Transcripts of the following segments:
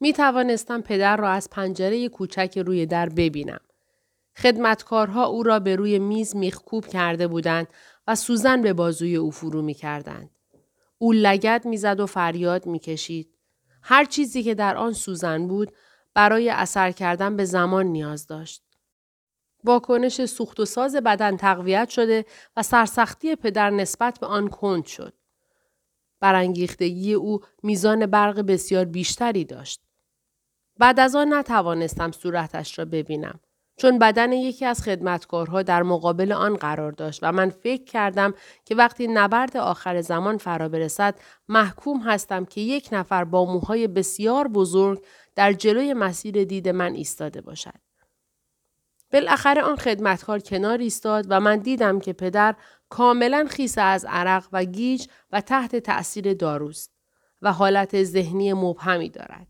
می توانستم پدر را از پنجره کوچک روی در ببینم. خدمتکارها او را به روی میز میخکوب کرده بودند و سوزن به بازوی او فرو می کردند. او لگت می‌زد و فریاد می‌کشید. هر چیزی که در آن سوزن بود برای اثر کردن به زمان نیاز داشت. واکنش سوخت و ساز بدن تقویت شده و سرسختی پدر نسبت به آن کند شد. برانگیختگی او میزان برق بسیار بیشتری داشت. بعد از آن نتوانستم صورتش را ببینم. چون بدن یکی از خدمتکارها در مقابل آن قرار داشت و من فکر کردم که وقتی نبرد آخر زمان فرا برسد محکوم هستم که یک نفر با موهای بسیار بزرگ در جلوی مسیر دید من ایستاده باشد. بالاخره آن خدمتکار کنار ایستاد و من دیدم که پدر کاملا خیس از عرق و گیج و تحت تأثیر داروست و حالت ذهنی مبهمی دارد.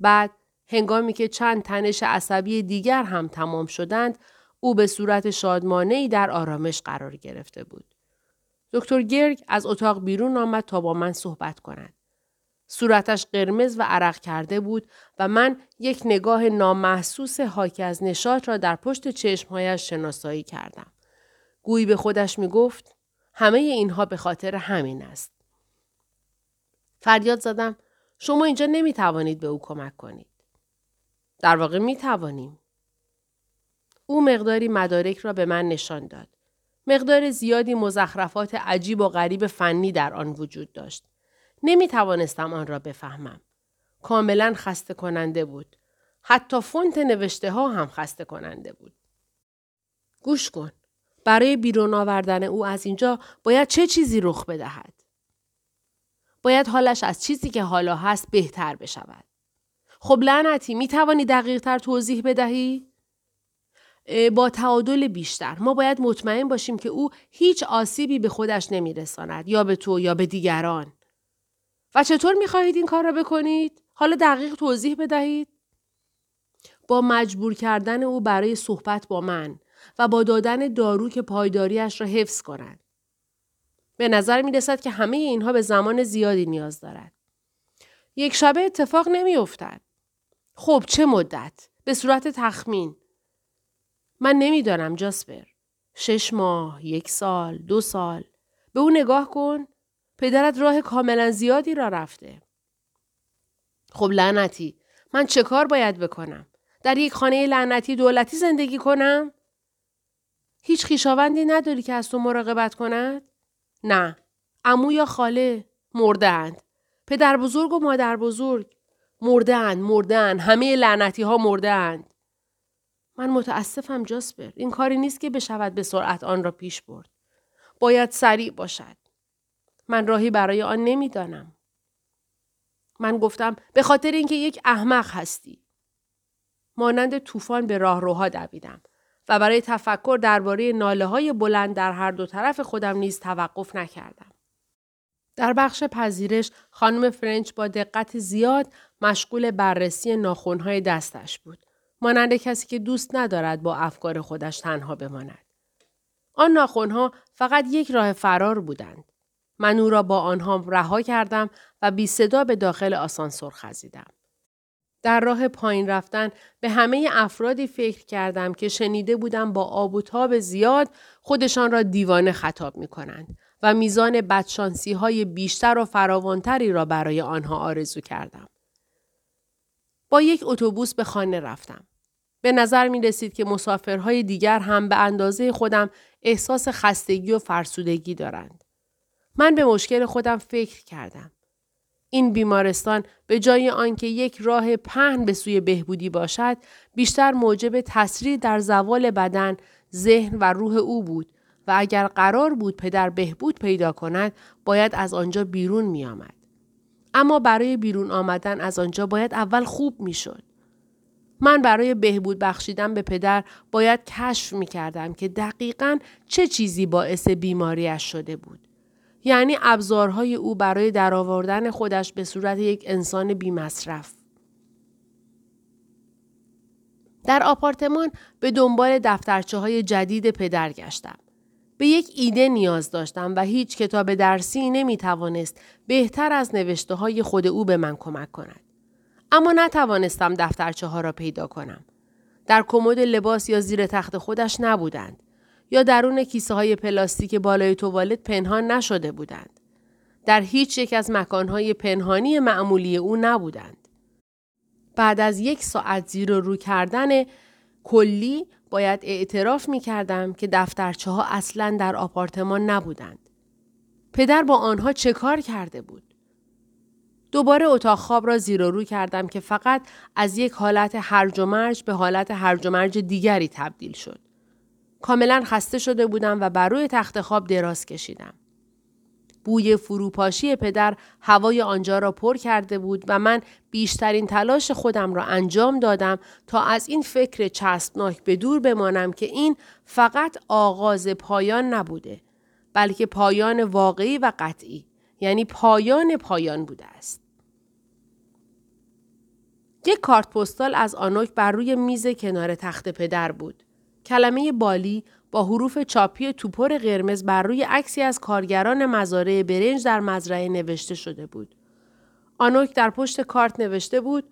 بعد هنگامی که چند تنش عصبی دیگر هم تمام شدند او به صورت شادمانه در آرامش قرار گرفته بود. دکتر گرگ از اتاق بیرون آمد تا با من صحبت کند. صورتش قرمز و عرق کرده بود و من یک نگاه نامحسوس حاکی از نشاط را در پشت چشمهایش شناسایی کردم. گویی به خودش می گفت همه اینها به خاطر همین است. فریاد زدم شما اینجا نمی توانید به او کمک کنید. در واقع می توانیم. او مقداری مدارک را به من نشان داد. مقدار زیادی مزخرفات عجیب و غریب فنی در آن وجود داشت. نمی توانستم آن را بفهمم. کاملا خسته کننده بود. حتی فونت نوشته ها هم خسته کننده بود. گوش کن. برای بیرون آوردن او از اینجا باید چه چیزی رخ بدهد؟ باید حالش از چیزی که حالا هست بهتر بشود. خب لعنتی می توانی دقیق تر توضیح بدهی؟ با تعادل بیشتر ما باید مطمئن باشیم که او هیچ آسیبی به خودش نمیرساند یا به تو یا به دیگران. و چطور می خواهید این کار را بکنید؟ حالا دقیق توضیح بدهید؟ با مجبور کردن او برای صحبت با من و با دادن دارو که پایداریش را حفظ کند. به نظر می رسد که همه اینها به زمان زیادی نیاز دارد. یک شبه اتفاق نمی افتد. خب چه مدت؟ به صورت تخمین. من نمی‌دانم جاسپر. شش ماه، یک سال، دو سال. به او نگاه کن. پدرت راه کاملا زیادی را رفته. خب لعنتی. من چه کار باید بکنم؟ در یک خانه لعنتی دولتی زندگی کنم؟ هیچ خیشاوندی نداری که از تو مراقبت کند؟ نه. امو یا خاله مردند. پدر بزرگ و مادر بزرگ. مردن مردن همه لعنتی ها مردند. من متاسفم جاسپر. این کاری نیست که بشود به سرعت آن را پیش برد. باید سریع باشد. من راهی برای آن نمی‌دانم. من گفتم به خاطر اینکه یک احمق هستی. مانند طوفان به راهروها دویدم و برای تفکر درباره ناله های بلند در هر دو طرف خودم نیز توقف نکردم. در بخش پذیرش خانم فرنچ با دقت زیاد مشغول بررسی ناخونهای دستش بود. مانند کسی که دوست ندارد با افکار خودش تنها بماند. آن ناخونها فقط یک راه فرار بودند. من او را با آنها رها کردم و بی صدا به داخل آسانسور خزیدم. در راه پایین رفتن به همه افرادی فکر کردم که شنیده بودم با آب و تاب زیاد خودشان را دیوانه خطاب می کنند و میزان بدشانسی های بیشتر و فراوانتری را برای آنها آرزو کردم. با یک اتوبوس به خانه رفتم. به نظر می رسید که مسافرهای دیگر هم به اندازه خودم احساس خستگی و فرسودگی دارند. من به مشکل خودم فکر کردم. این بیمارستان به جای آنکه یک راه پهن به سوی بهبودی باشد بیشتر موجب تسریع در زوال بدن، ذهن و روح او بود و اگر قرار بود پدر بهبود پیدا کند باید از آنجا بیرون می آمد. اما برای بیرون آمدن از آنجا باید اول خوب می شد. من برای بهبود بخشیدن به پدر باید کشف می کردم که دقیقا چه چیزی باعث بیماریش شده بود. یعنی ابزارهای او برای درآوردن خودش به صورت یک انسان بیمصرف. در آپارتمان به دنبال دفترچه های جدید پدر گشتم. به یک ایده نیاز داشتم و هیچ کتاب درسی نمی توانست بهتر از نوشته های خود او به من کمک کند. اما نتوانستم دفترچه ها را پیدا کنم. در کمد لباس یا زیر تخت خودش نبودند یا درون کیسه های پلاستیک بالای توالت پنهان نشده بودند. در هیچ یک از مکانهای پنهانی معمولی او نبودند. بعد از یک ساعت زیر و رو کردن کلی باید اعتراف می کردم که دفترچه ها اصلا در آپارتمان نبودند. پدر با آنها چه کار کرده بود؟ دوباره اتاق خواب را زیر و رو کردم که فقط از یک حالت هرج و مرج به حالت هرج و مرج دیگری تبدیل شد. کاملا خسته شده بودم و بر روی تخت خواب دراز کشیدم. بوی فروپاشی پدر هوای آنجا را پر کرده بود و من بیشترین تلاش خودم را انجام دادم تا از این فکر چسبناک به دور بمانم که این فقط آغاز پایان نبوده بلکه پایان واقعی و قطعی یعنی پایان پایان بوده است. یک کارت پستال از آنوک بر روی میز کنار تخت پدر بود. کلمه بالی با حروف چاپی توپر قرمز بر روی عکسی از کارگران مزارع برنج در مزرعه نوشته شده بود. آنوک در پشت کارت نوشته بود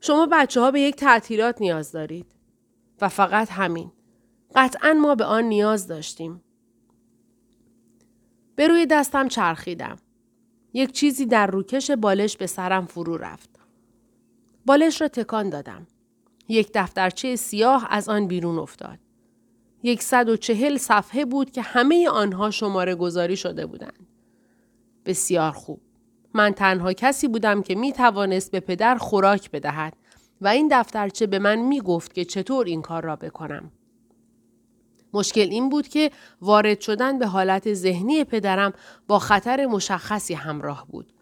شما بچه ها به یک تعطیلات نیاز دارید. و فقط همین. قطعا ما به آن نیاز داشتیم. به روی دستم چرخیدم. یک چیزی در روکش بالش به سرم فرو رفت. بالش را تکان دادم. یک دفترچه سیاه از آن بیرون افتاد. یک صد و چهل صفحه بود که همه آنها شماره گذاری شده بودند. بسیار خوب. من تنها کسی بودم که می توانست به پدر خوراک بدهد و این دفترچه به من می گفت که چطور این کار را بکنم. مشکل این بود که وارد شدن به حالت ذهنی پدرم با خطر مشخصی همراه بود.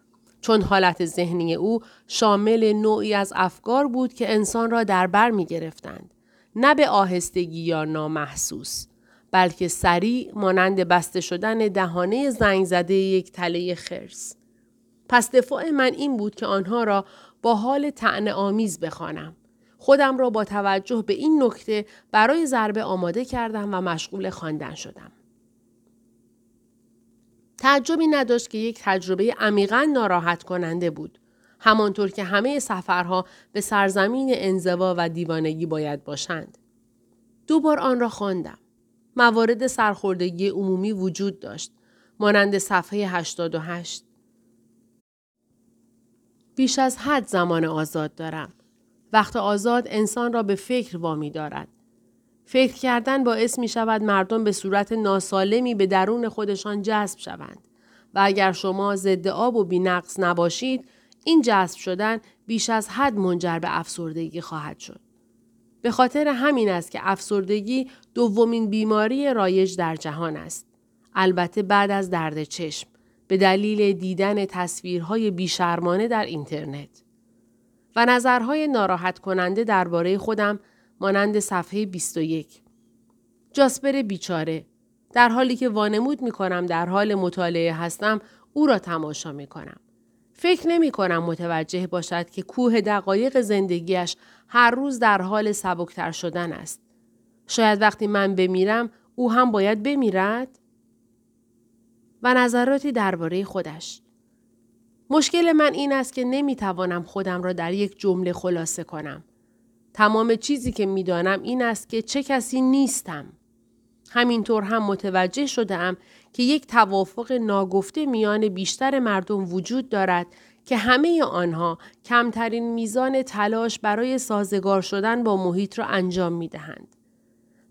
چون حالت ذهنی او شامل نوعی از افکار بود که انسان را در بر می گرفتند. نه به آهستگی یا نامحسوس بلکه سریع مانند بسته شدن دهانه زنگ زده یک تله خرس. پس دفاع من این بود که آنها را با حال تعنه آمیز بخوانم. خودم را با توجه به این نکته برای ضربه آماده کردم و مشغول خواندن شدم. تعجبی نداشت که یک تجربه عمیقا ناراحت کننده بود. همانطور که همه سفرها به سرزمین انزوا و دیوانگی باید باشند. دو بار آن را خواندم. موارد سرخوردگی عمومی وجود داشت. مانند صفحه 88. بیش از حد زمان آزاد دارم. وقت آزاد انسان را به فکر وامی دارد. فکر کردن باعث می شود مردم به صورت ناسالمی به درون خودشان جذب شوند و اگر شما ضد آب و بینقص نباشید این جذب شدن بیش از حد منجر به افسردگی خواهد شد. به خاطر همین است که افسردگی دومین بیماری رایج در جهان است. البته بعد از درد چشم به دلیل دیدن تصویرهای بیشرمانه در اینترنت. و نظرهای ناراحت کننده درباره خودم مانند صفحه 21. جاسپر بیچاره در حالی که وانمود می کنم در حال مطالعه هستم او را تماشا می کنم. فکر نمی کنم متوجه باشد که کوه دقایق زندگیش هر روز در حال سبکتر شدن است. شاید وقتی من بمیرم او هم باید بمیرد؟ و نظراتی درباره خودش. مشکل من این است که نمی توانم خودم را در یک جمله خلاصه کنم. تمام چیزی که می دانم این است که چه کسی نیستم. همینطور هم متوجه شده که یک توافق ناگفته میان بیشتر مردم وجود دارد که همه آنها کمترین میزان تلاش برای سازگار شدن با محیط را انجام می دهند.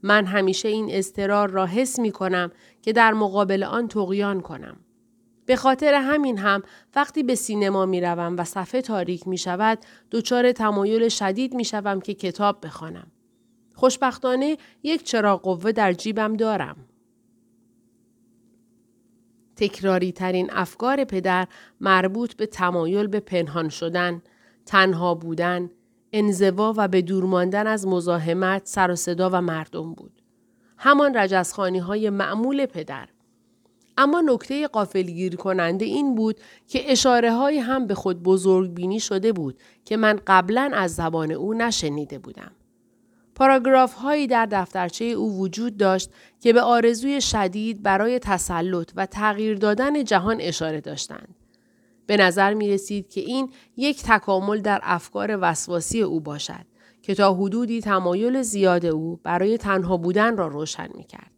من همیشه این استرار را حس می کنم که در مقابل آن تقیان کنم. به خاطر همین هم وقتی به سینما می روم و صفحه تاریک می شود دچار تمایل شدید می شوم که کتاب بخوانم. خوشبختانه یک چراغ قوه در جیبم دارم. تکراری ترین افکار پدر مربوط به تمایل به پنهان شدن، تنها بودن، انزوا و به دور ماندن از مزاحمت، سر و صدا و مردم بود. همان رجزخانی های معمول پدر. اما نکته قافلگیر کننده این بود که اشاره های هم به خود بزرگ بینی شده بود که من قبلا از زبان او نشنیده بودم. پاراگراف هایی در دفترچه او وجود داشت که به آرزوی شدید برای تسلط و تغییر دادن جهان اشاره داشتند. به نظر می رسید که این یک تکامل در افکار وسواسی او باشد که تا حدودی تمایل زیاد او برای تنها بودن را روشن می کرد.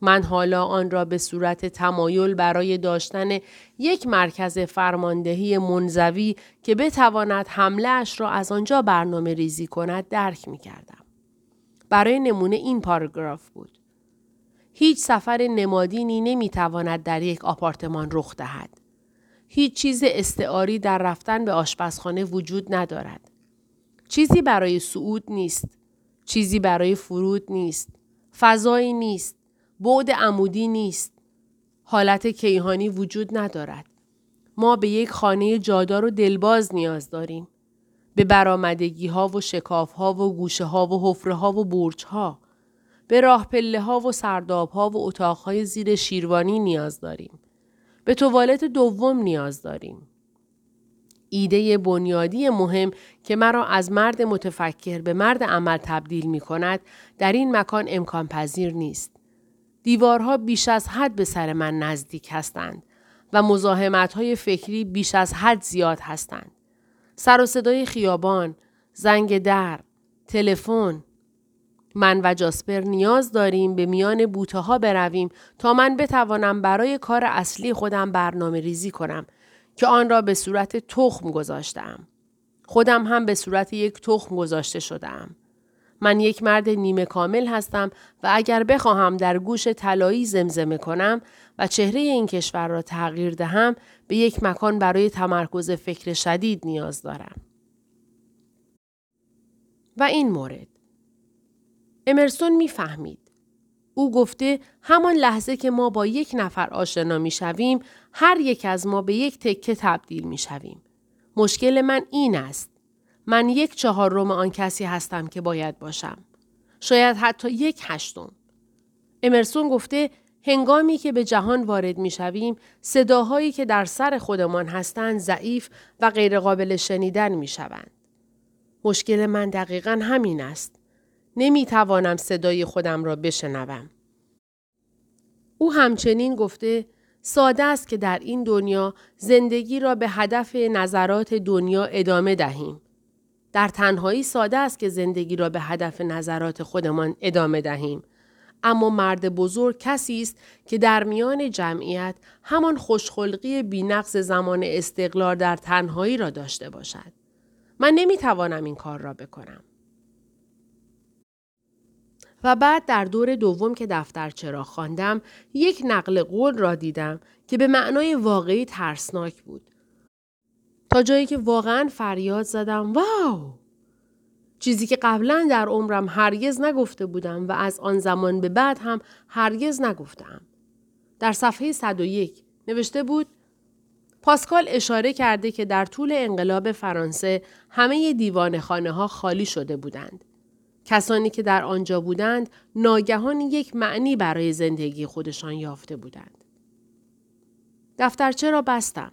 من حالا آن را به صورت تمایل برای داشتن یک مرکز فرماندهی منزوی که بتواند حمله اش را از آنجا برنامه ریزی کند درک می کردم. برای نمونه این پاراگراف بود. هیچ سفر نمادینی نمی تواند در یک آپارتمان رخ دهد. هیچ چیز استعاری در رفتن به آشپزخانه وجود ندارد. چیزی برای صعود نیست. چیزی برای فرود نیست. فضایی نیست. بعد عمودی نیست. حالت کیهانی وجود ندارد. ما به یک خانه جادار و دلباز نیاز داریم. به برامدگی ها و شکاف ها و گوشه ها و حفره ها و برج ها. به راه پله ها و سرداب ها و اتاق های زیر شیروانی نیاز داریم. به توالت دوم نیاز داریم. ایده بنیادی مهم که مرا از مرد متفکر به مرد عمل تبدیل می کند در این مکان امکان پذیر نیست. دیوارها بیش از حد به سر من نزدیک هستند و مزاحمت های فکری بیش از حد زیاد هستند. سر و صدای خیابان، زنگ در، تلفن، من و جاسپر نیاز داریم به میان بوته ها برویم تا من بتوانم برای کار اصلی خودم برنامه ریزی کنم که آن را به صورت تخم گذاشتم. خودم هم به صورت یک تخم گذاشته شدم. من یک مرد نیمه کامل هستم و اگر بخواهم در گوش طلایی زمزمه کنم و چهره این کشور را تغییر دهم به یک مکان برای تمرکز فکر شدید نیاز دارم. و این مورد امرسون می‌فهمید. او گفته همان لحظه که ما با یک نفر آشنا می شویم هر یک از ما به یک تکه تبدیل می شویم. مشکل من این است. من یک چهارم آن کسی هستم که باید باشم. شاید حتی یک هشتم. امرسون گفته هنگامی که به جهان وارد می شویم صداهایی که در سر خودمان هستند ضعیف و غیرقابل شنیدن می شوند. مشکل من دقیقا همین است. نمی توانم صدای خودم را بشنوم. او همچنین گفته ساده است که در این دنیا زندگی را به هدف نظرات دنیا ادامه دهیم. در تنهایی ساده است که زندگی را به هدف نظرات خودمان ادامه دهیم. اما مرد بزرگ کسی است که در میان جمعیت همان خوشخلقی بینقص زمان استقلال در تنهایی را داشته باشد. من نمی توانم این کار را بکنم. و بعد در دور دوم که دفترچه را خواندم یک نقل قول را دیدم که به معنای واقعی ترسناک بود. تا جایی که واقعا فریاد زدم واو چیزی که قبلا در عمرم هرگز نگفته بودم و از آن زمان به بعد هم هرگز نگفتم. در صفحه 101 نوشته بود پاسکال اشاره کرده که در طول انقلاب فرانسه همه دیوان خانه ها خالی شده بودند. کسانی که در آنجا بودند ناگهان یک معنی برای زندگی خودشان یافته بودند. دفترچه را بستم.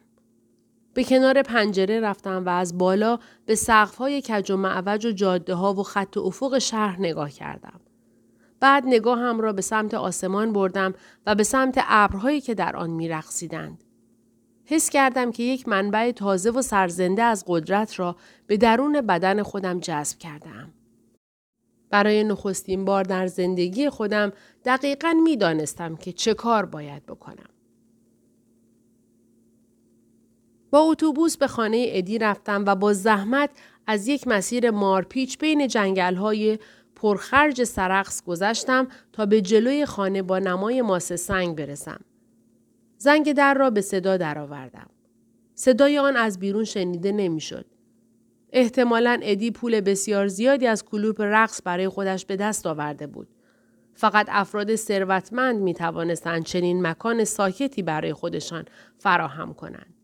به کنار پنجره رفتم و از بالا به های کج و معوج و جاده ها و خط و افق شهر نگاه کردم. بعد نگاهم را به سمت آسمان بردم و به سمت ابرهایی که در آن میرقصیدند. حس کردم که یک منبع تازه و سرزنده از قدرت را به درون بدن خودم جذب کردم. برای نخستین بار در زندگی خودم دقیقا می دانستم که چه کار باید بکنم. با اتوبوس به خانه ادی رفتم و با زحمت از یک مسیر مارپیچ بین جنگل های پرخرج سرقس گذشتم تا به جلوی خانه با نمای ماسه سنگ برسم. زنگ در را به صدا درآوردم. صدای آن از بیرون شنیده نمی‌شد. احتمالا ادی پول بسیار زیادی از کلوپ رقص برای خودش به دست آورده بود. فقط افراد ثروتمند می توانستند چنین مکان ساکتی برای خودشان فراهم کنند.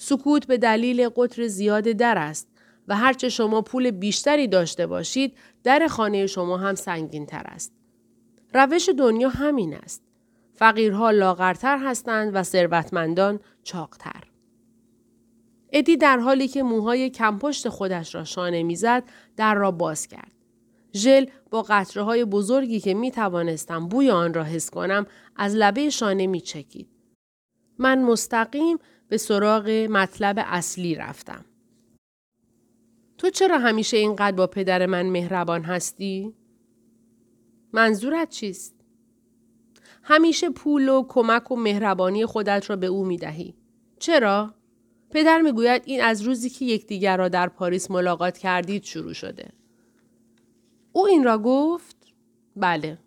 سکوت به دلیل قطر زیاد در است و هرچه شما پول بیشتری داشته باشید در خانه شما هم سنگین تر است. روش دنیا همین است. فقیرها لاغرتر هستند و ثروتمندان چاقتر. ادی در حالی که موهای کمپشت خودش را شانه می‌زد در را باز کرد. ژل با قطره های بزرگی که می توانستم بوی آن را حس کنم از لبه شانه می چکید. من مستقیم به سراغ مطلب اصلی رفتم. تو چرا همیشه اینقدر با پدر من مهربان هستی؟ منظورت چیست؟ همیشه پول و کمک و مهربانی خودت را به او می دهی. چرا؟ پدر می‌گوید این از روزی که یکدیگر را در پاریس ملاقات کردید شروع شده. او این را گفت؟ بله.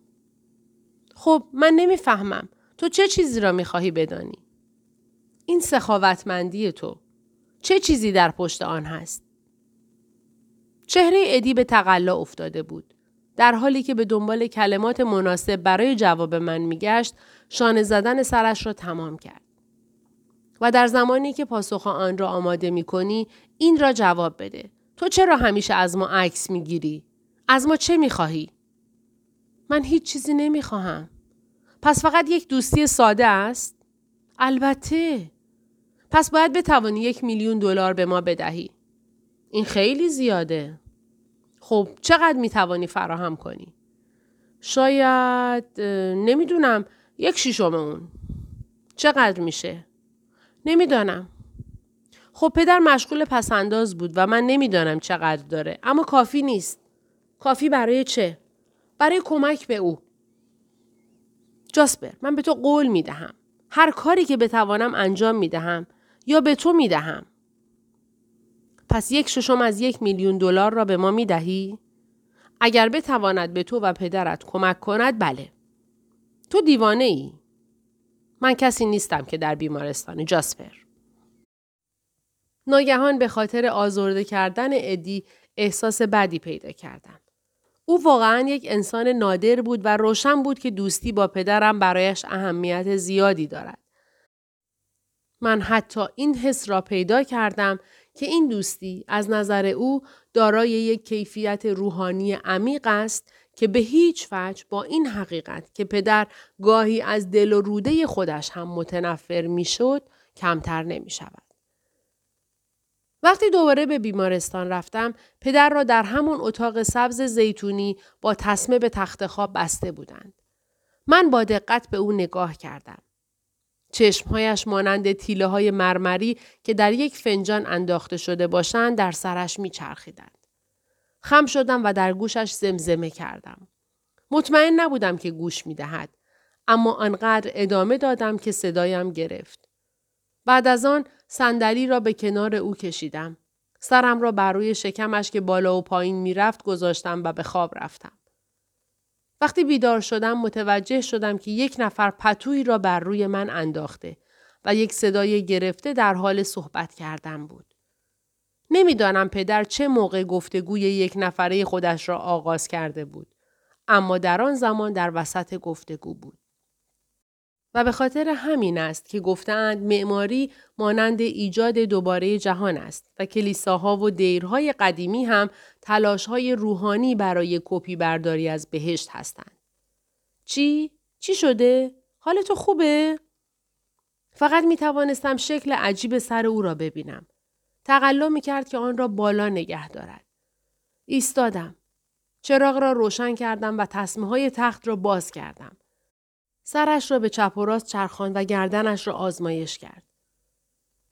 خب من نمی‌فهمم. تو چه چیزی را می‌خواهی بدانی؟ این سخاوتمندی تو. چه چیزی در پشت آن هست؟ چهره ادی به تقلا افتاده بود. در حالی که به دنبال کلمات مناسب برای جواب من میگشت شانه زدن سرش را تمام کرد. و در زمانی که پاسخ آن را آماده می کنی این را جواب بده. تو چرا همیشه از ما عکس می گیری؟ از ما چه می خواهی؟ من هیچ چیزی نمی خواهم. پس فقط یک دوستی ساده است؟ البته. پس باید بتوانی یک میلیون دلار به ما بدهی. این خیلی زیاده. خب چقدر می توانی فراهم کنی؟ شاید نمی‌دونم یک شیشم اون. چقدر میشه؟ نمی‌دانم. خب پدر مشغول پسنداز بود و من نمی‌دانم چقدر داره اما کافی نیست. کافی برای چه؟ برای کمک به او. جاسپر من به تو قول می دهم. هر کاری که بتوانم انجام می دهم یا به تو می دهم. پس یک ششم از یک میلیون دلار را به ما می دهی؟ اگر بتواند به تو و پدرت کمک کند بله. تو دیوانه ای. من کسی نیستم که در بیمارستان جاسپر. ناگهان به خاطر آزرده کردن ادی احساس بدی پیدا کردم. او واقعا یک انسان نادر بود و روشن بود که دوستی با پدرم برایش اهمیت زیادی دارد. من حتی این حس را پیدا کردم که این دوستی از نظر او دارای یک کیفیت روحانی عمیق است که به هیچ وجه با این حقیقت که پدر گاهی از دل و روده خودش هم متنفر می‌شد کمتر نمی شود. وقتی دوباره به بیمارستان رفتم پدر را در همون اتاق سبز زیتونی با تسمه به تخت خواب بسته بودند. من با دقت به او نگاه کردم. چشمهایش مانند تیله های مرمری که در یک فنجان انداخته شده باشند در سرش میچرخیدند. خم شدم و در گوشش زمزمه کردم. مطمئن نبودم که گوش می دهد. اما آنقدر ادامه دادم که صدایم گرفت. بعد از آن صندلی را به کنار او کشیدم. سرم را بر روی شکمش که بالا و پایین می‌رفت گذاشتم و به خواب رفتم. وقتی بیدار شدم متوجه شدم که یک نفر پتویی را بر روی من انداخته و یک صدای گرفته در حال صحبت کردن بود. نمی‌دانم پدر چه موقع گفتگوی یک نفره خودش را آغاز کرده بود. اما در آن زمان در وسط گفتگو بود. و به خاطر همین است که گفتند معماری مانند ایجاد دوباره جهان است و کلیساها و دیرهای قدیمی هم تلاشهای روحانی برای کپی برداری از بهشت هستند. چی؟ چی شده؟ حال تو خوبه؟ فقط می توانستم شکل عجیب سر او را ببینم. تقلا می کرد که آن را بالا نگه دارد. ایستادم. چراغ را روشن کردم و تصمه های تخت را باز کردم. سرش را به چپ و راست چرخان و گردنش را آزمایش کرد.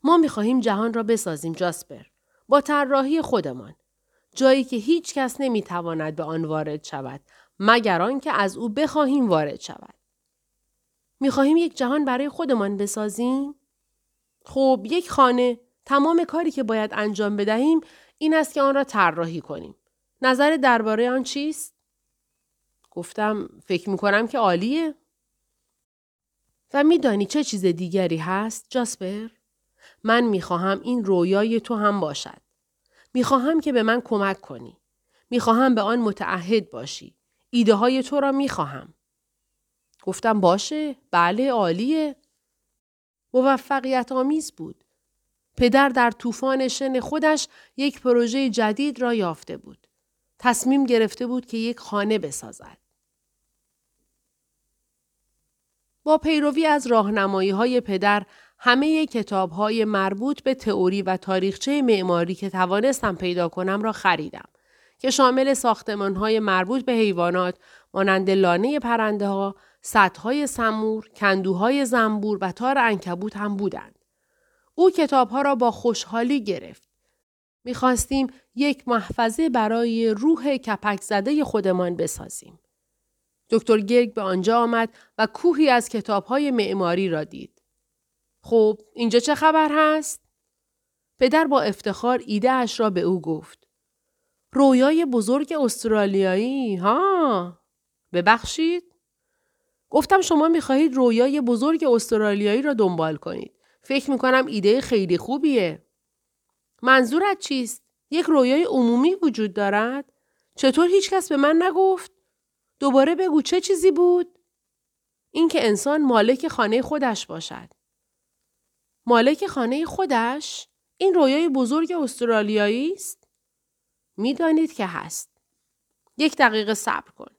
ما می خواهیم جهان را بسازیم جاسپر. با طراحی خودمان. جایی که هیچ کس نمی تواند به آن وارد شود مگر آنکه از او بخواهیم وارد شود. می خواهیم یک جهان برای خودمان بسازیم؟ خب یک خانه تمام کاری که باید انجام بدهیم این است که آن را طراحی کنیم. نظر درباره آن چیست؟ گفتم فکر می کنم که عالیه. و میدانی چه چیز دیگری هست جاسپر؟ من می‌خواهم این رویای تو هم باشد. می‌خواهم که به من کمک کنی. می‌خواهم به آن متعهد باشی. ایده های تو را می‌خواهم. گفتم باشه بله عالیه. موفقیت آمیز بود. پدر در طوفان شن خودش یک پروژه جدید را یافته بود. تصمیم گرفته بود که یک خانه بسازد. با پیروی از راهنمایی های پدر همه کتاب های مربوط به تئوری و تاریخچه معماری که توانستم پیدا کنم را خریدم که شامل ساختمان های مربوط به حیوانات مانند لانه پرنده ها، سطهای سمور، کندوهای زنبور و تار انکبوت هم بودند. او کتابها را با خوشحالی گرفت. می‌خواستیم یک محفظه برای روح کپک زده خودمان بسازیم. دکتر گرگ به آنجا آمد و کوهی از کتابهای معماری را دید. خب اینجا چه خبر هست؟ پدر با افتخار ایده اش را به او گفت. رویای بزرگ استرالیایی ها؟ ببخشید. گفتم شما می‌خواهید رویای بزرگ استرالیایی را دنبال کنید. فکر می‌کنم ایده خیلی خوبیه. منظورت چیست؟ یک رویای عمومی وجود دارد؟ چطور هیچکس به من نگفت؟ دوباره بگو چه چیزی بود اینکه انسان مالک خانه خودش باشد مالک خانه خودش این رویای بزرگ استرالیایی است می‌دانید که هست. یک دقیقه صبر کن.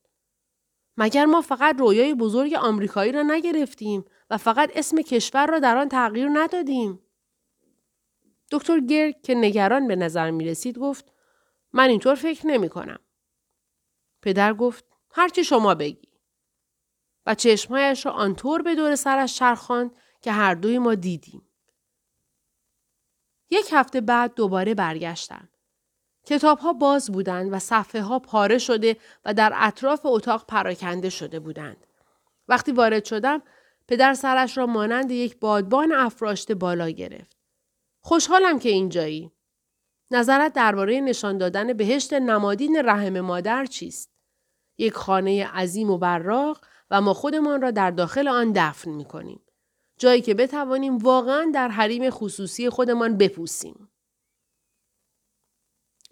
مگر ما فقط رویای بزرگ آمریکایی را نگرفتیم و فقط اسم کشور را در آن تغییر ندادیم؟ دکتر گرگ که نگران به نظر می رسید گفت من اینطور فکر نمی کنم. پدر گفت هرچی شما بگی. و چشمهایش را آنطور به دور سرش چرخاند که هر دوی ما دیدیم. یک هفته بعد دوباره برگشتم. کتاب ها باز بودند و صفحه ها پاره شده و در اطراف اتاق پراکنده شده بودند. وقتی وارد شدم پدر سرش را مانند یک بادبان افراشته بالا گرفت. خوشحالم که اینجایی. نظرت درباره نشان دادن بهشت نمادین رحم مادر چیست؟ یک خانه عظیم و براق و ما خودمان را در داخل آن دفن می کنیم. جایی که بتوانیم واقعا در حریم خصوصی خودمان بپوسیم.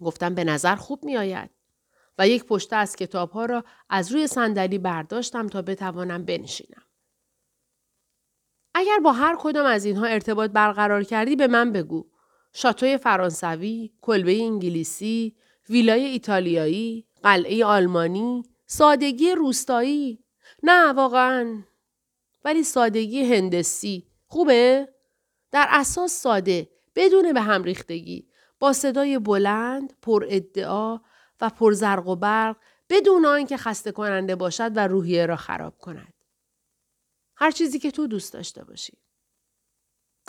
گفتم به نظر خوب می آید. و یک پشته از کتاب ها را از روی صندلی برداشتم تا بتوانم بنشینم. اگر با هر کدام از اینها ارتباط برقرار کردی به من بگو. شاتوی فرانسوی، کلبه انگلیسی، ویلای ایتالیایی، قلعه آلمانی، سادگی روستایی. نه واقعا. ولی سادگی هندسی. خوبه؟ در اساس ساده. بدون به هم ریختگی. با صدای بلند، پر ادعا و پر زرق و برق بدون آنکه خسته کننده باشد و روحیه را خراب کند. هر چیزی که تو دوست داشته باشی.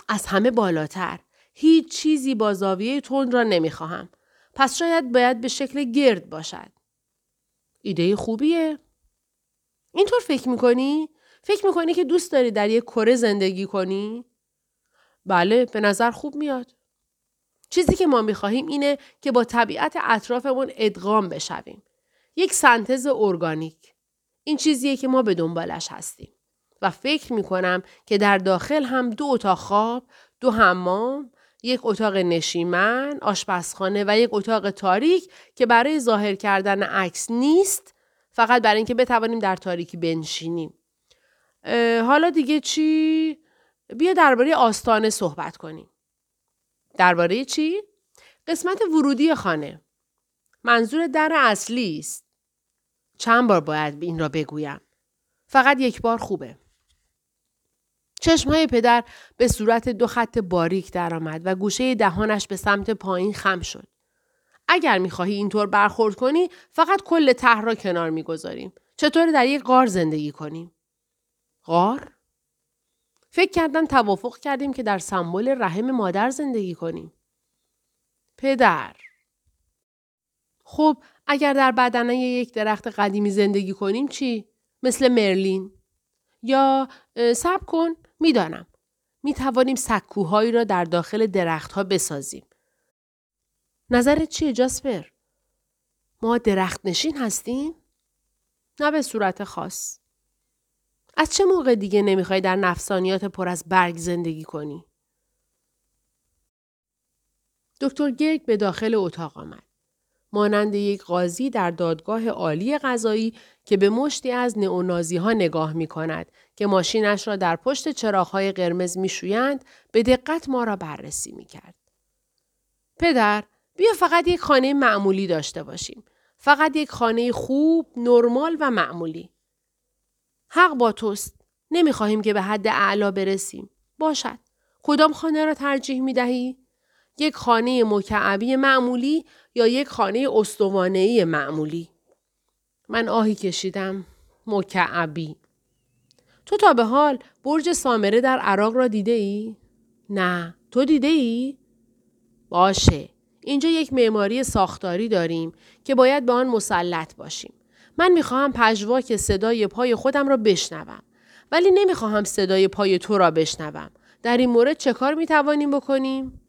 از همه بالاتر هیچ چیزی با زاویه تند را نمی‌خواهم. پس شاید باید به شکل گرد باشد. ایده خوبیه. اینطور فکر می‌کنی؟ فکر می‌کنی که دوست داری در یک کره زندگی کنی؟ بله به نظر خوب میاد. چیزی که ما می‌خواهیم اینه که با طبیعت اطرافمون ادغام بشویم. یک سنتز ارگانیک. این چیزیه که ما به دنبالش هستیم. و فکر می‌کنم که در داخل هم دو اتاق خواب، دو حمام، یک اتاق نشیمن، آشپزخانه و یک اتاق تاریک که برای ظاهر کردن عکس نیست فقط برای اینکه بتوانیم در تاریکی بنشینیم. حالا دیگه چی؟ بیا درباره آستانه صحبت کنیم. درباره چی؟ قسمت ورودی خانه. منظور در اصلی است. چند بار باید این را بگویم. فقط یک بار خوبه. چشمهای پدر به صورت دو خط باریک درآمد و گوشه دهانش به سمت پایین خم شد. اگر می‌خواهی اینطور برخورد کنی فقط کل ته را کنار می‌گذاریم. چطور در یک غار زندگی کنیم؟ غار؟ فکر کردم توافق کردیم که در سمبل رحم مادر زندگی کنیم. پدر خب اگر در بدنه یک درخت قدیمی زندگی کنیم چی؟ مثل مرلین یا سب کن می‌دانم می توانیم سکوهایی را در داخل درختها بسازیم. نظرت چیه جاسپر؟ ما درخت نشین هستیم؟ نه به صورت خاص. از چه موقع دیگه نمی‌خوای در نفسانیات پر از برگ زندگی کنی؟ دکتر گرگ به داخل اتاق آمد. مانند یک قاضی در دادگاه عالی قضایی که به مشتی از نئونازی ها نگاه می کند که ماشینش را در پشت چراغهای قرمز می شویند به دقت ما را بررسی می کرد. پدر بیا فقط یک خانه معمولی داشته باشیم. فقط یک خانه خوب، نرمال و معمولی. حق با توست. نمی‌خواهیم که به حد اعلا برسیم. باشد. کدام خانه را ترجیح می دهی؟ یک خانه مکعبی معمولی یا یک خانه استوانهی معمولی؟ من آهی کشیدم. مکعبی. تو تا به حال برج سامره در عراق را دیده ای؟ نه. تو دیده ای؟ باشه. اینجا یک معماری ساختاری داریم که باید به آن مسلط باشیم. من می‌خواهم پژواک صدای پای خودم را بشنوم. ولی نمی‌خواهم صدای پای تو را بشنوم. در این مورد چه کار می‌توانیم بکنیم؟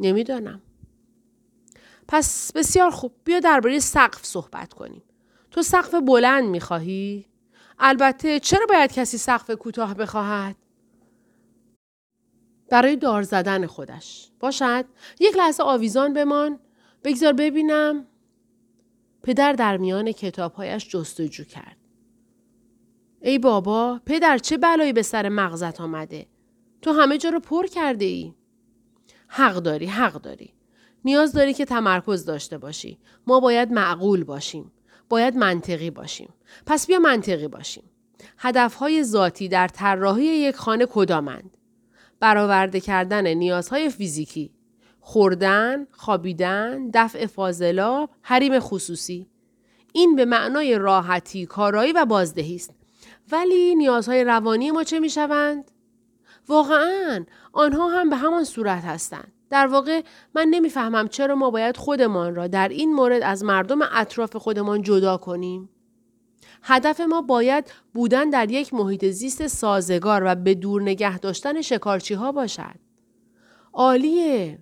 نمی‌دانم. پس بسیار خوب بیا درباره سقف صحبت کنیم. تو سقف بلند می‌خواهی؟ البته چرا باید کسی سقف کوتاه بخواهد؟ برای دار زدن خودش. باشد یک لحظه آویزان بمان بگذار ببینم پدر در میان کتابهایش جستجو کرد. ای بابا پدر چه بلایی به سر مغزت آمده؟ تو همه جا رو پر کرده ای؟ حق داری حق داری. نیاز داری که تمرکز داشته باشی. ما باید معقول باشیم. باید منطقی باشیم. پس بیا منطقی باشیم. هدفهای ذاتی در طراحی یک خانه کدامند؟ برآورده کردن نیازهای فیزیکی، خوردن، خوابیدن، دفع فاضلاب، حریم خصوصی. این به معنای راحتی، کارایی و بازدهی است. ولی نیازهای روانی ما چه می شوند؟ واقعا آنها هم به همان صورت هستند. در واقع من نمی‌فهمم چرا ما باید خودمان را در این مورد از مردم اطراف خودمان جدا کنیم. هدف ما باید بودن در یک محیط زیست سازگار و به دور نگه داشتن شکارچی ها باشد. عالیه.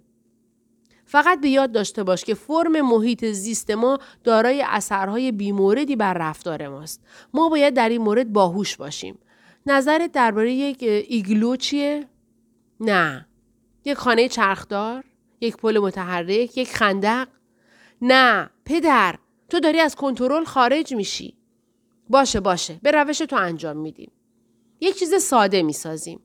فقط به یاد داشته باش که فرم محیط زیست ما دارای اثرهای بیموردی بر رفتار ماست. ما باید در این مورد باهوش باشیم. نظرت درباره یک ایگلو چیه؟ نه. یک خانه چرخدار؟ یک پل متحرک؟ یک خندق؟ نه، پدر، تو داری از کنترل خارج میشی. باشه باشه، به روش تو انجام میدیم. یک چیز ساده می‌سازیم.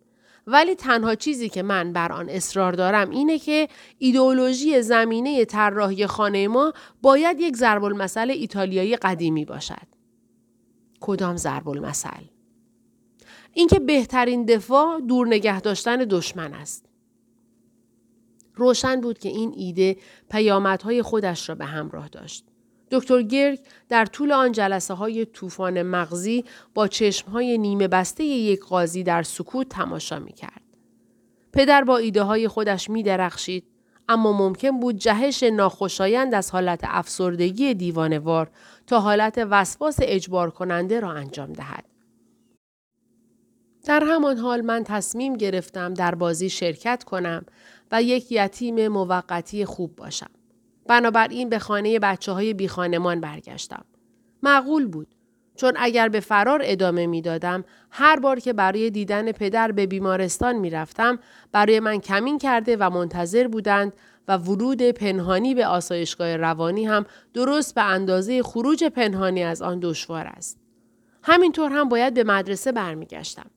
ولی تنها چیزی که من بر آن اصرار دارم اینه که ایدئولوژی زمینه طراحی خانه ما باید یک ضرب المثل ایتالیایی قدیمی باشد. کدام ضرب المثل؟ اینکه بهترین دفاع دور نگه داشتن دشمن است. روشن بود که این ایده پیامدهای خودش را به همراه داشت. دکتر گرگ در طول آن جلسه های طوفان مغزی با چشم های نیمه بسته یک قاضی در سکوت تماشا می کرد. پدر با ایده های خودش می درخشید اما ممکن بود جهش ناخوشایند از حالت افسردگی دیوانوار تا حالت وسواس اجبار کننده را انجام دهد. در همان حال من تصمیم گرفتم در بازی شرکت کنم و یک یتیم موقتی خوب باشم. بنابراین به خانه بچه های بی برگشتم. معقول بود. چون اگر به فرار ادامه می دادم، هر بار که برای دیدن پدر به بیمارستان می رفتم، برای من کمین کرده و منتظر بودند و ورود پنهانی به آسایشگاه روانی هم درست به اندازه خروج پنهانی از آن دشوار است. همینطور هم باید به مدرسه برمیگشتم.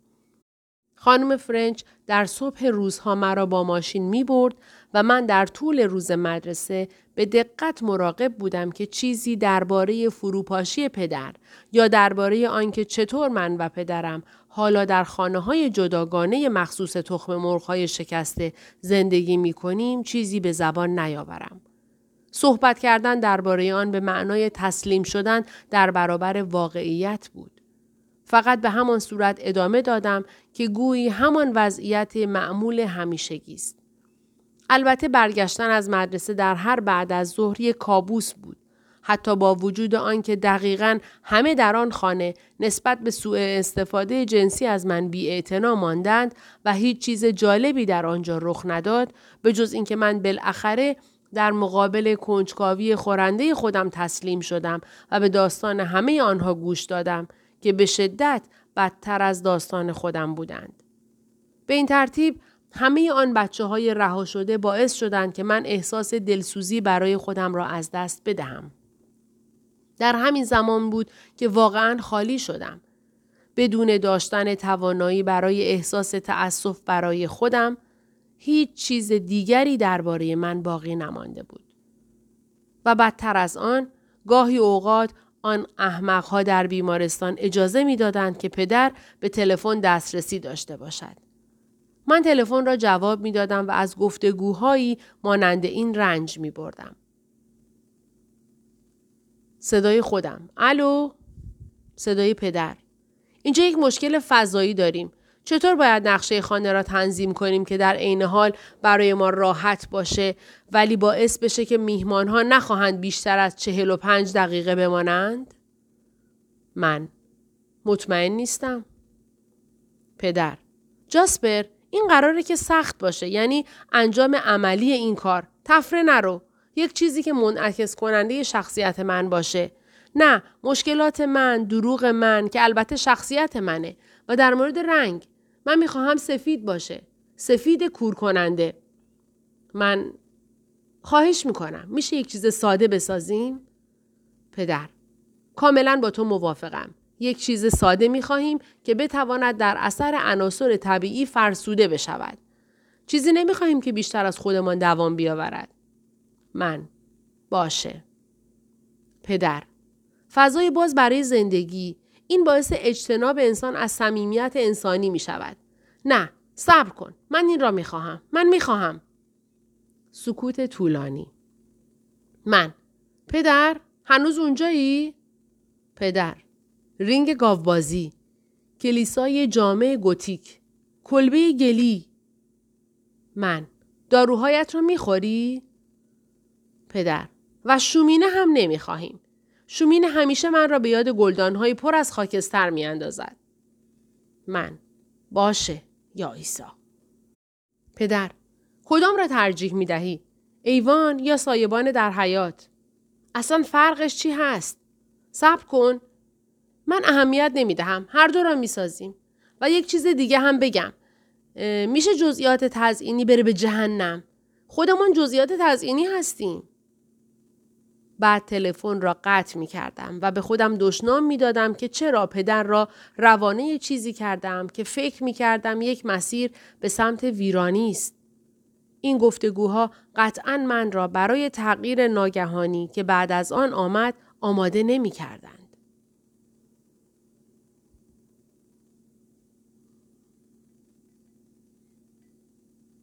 خانم فرنچ در صبح روزها مرا با ماشین می برد و من در طول روز مدرسه به دقت مراقب بودم که چیزی درباره فروپاشی پدر یا درباره آنکه چطور من و پدرم حالا در خانه های جداگانه مخصوص تخم مرغ شکسته زندگی می کنیم چیزی به زبان نیاورم. صحبت کردن درباره آن به معنای تسلیم شدن در برابر واقعیت بود. فقط به همان صورت ادامه دادم که گویی همان وضعیت معمول همیشگی است. البته برگشتن از مدرسه در هر بعد از ظهری کابوس بود. حتی با وجود آنکه دقیقا همه در آن خانه نسبت به سوء استفاده جنسی از من بی ماندند و هیچ چیز جالبی در آنجا رخ نداد به جز اینکه من بالاخره در مقابل کنجکاوی خورنده خودم تسلیم شدم و به داستان همه آنها گوش دادم که به شدت بدتر از داستان خودم بودند. به این ترتیب همه آن بچه های رها شده باعث شدند که من احساس دلسوزی برای خودم را از دست بدهم. در همین زمان بود که واقعا خالی شدم. بدون داشتن توانایی برای احساس تأسف برای خودم، هیچ چیز دیگری درباره من باقی نمانده بود. و بدتر از آن، گاهی اوقات آن احمقها در بیمارستان اجازه می‌دادند که پدر به تلفن دسترسی داشته باشد. من تلفن را جواب می دادم و از گفتگوهایی مانند این رنج می بردم. صدای خودم. الو؟ صدای پدر. اینجا یک مشکل فضایی داریم. چطور باید نقشه خانه را تنظیم کنیم که در عین حال برای ما راحت باشه ولی باعث بشه که میهمان ها نخواهند بیشتر از چهل و پنج دقیقه بمانند؟ من. مطمئن نیستم. پدر. جاسپر این قراره که سخت باشه یعنی انجام عملی این کار. تفره نرو. یک چیزی که منعکس کننده شخصیت من باشه. نه مشکلات من دروغ من که البته شخصیت منه و در مورد رنگ. من می‌خواهم سفید باشه سفید کور کننده من خواهش می‌کنم میشه یک چیز ساده بسازیم پدر کاملا با تو موافقم یک چیز ساده می خواهیم که بتواند در اثر عناصر طبیعی فرسوده بشود. چیزی نمی خواهیم که بیشتر از خودمان دوام بیاورد. من. باشه. پدر. فضای باز برای زندگی این باعث اجتناب انسان از صمیمیت انسانی می شود. نه. صبر کن. من این را می خواهم. من می خواهم. سکوت طولانی. من. پدر. هنوز اونجایی؟ پدر. رینگ گاوبازی کلیسای جامع گوتیک کلبه گلی من داروهایت را می‌خوری؟ پدر و شومینه هم نمی‌خواهیم. شومینه همیشه من را به یاد گلدانهای پر از خاکستر میاندازد. من باشه یا ایسا پدر کدام را ترجیح می دهی؟ ایوان یا سایبان در حیات؟ اصلا فرقش چی هست؟ صبر کن من اهمیت نمی دهم. هر دو را می سازیم. و یک چیز دیگه هم بگم. میشه جزئیات تزئینی بره به جهنم. خودمون جزئیات تزئینی هستیم. بعد تلفن را قطع می کردم و به خودم دشنام می دادم که چرا پدر را روانه چیزی کردم که فکر می کردم یک مسیر به سمت ویرانی است. این گفتگوها قطعا من را برای تغییر ناگهانی که بعد از آن آمد آماده نمی کردن.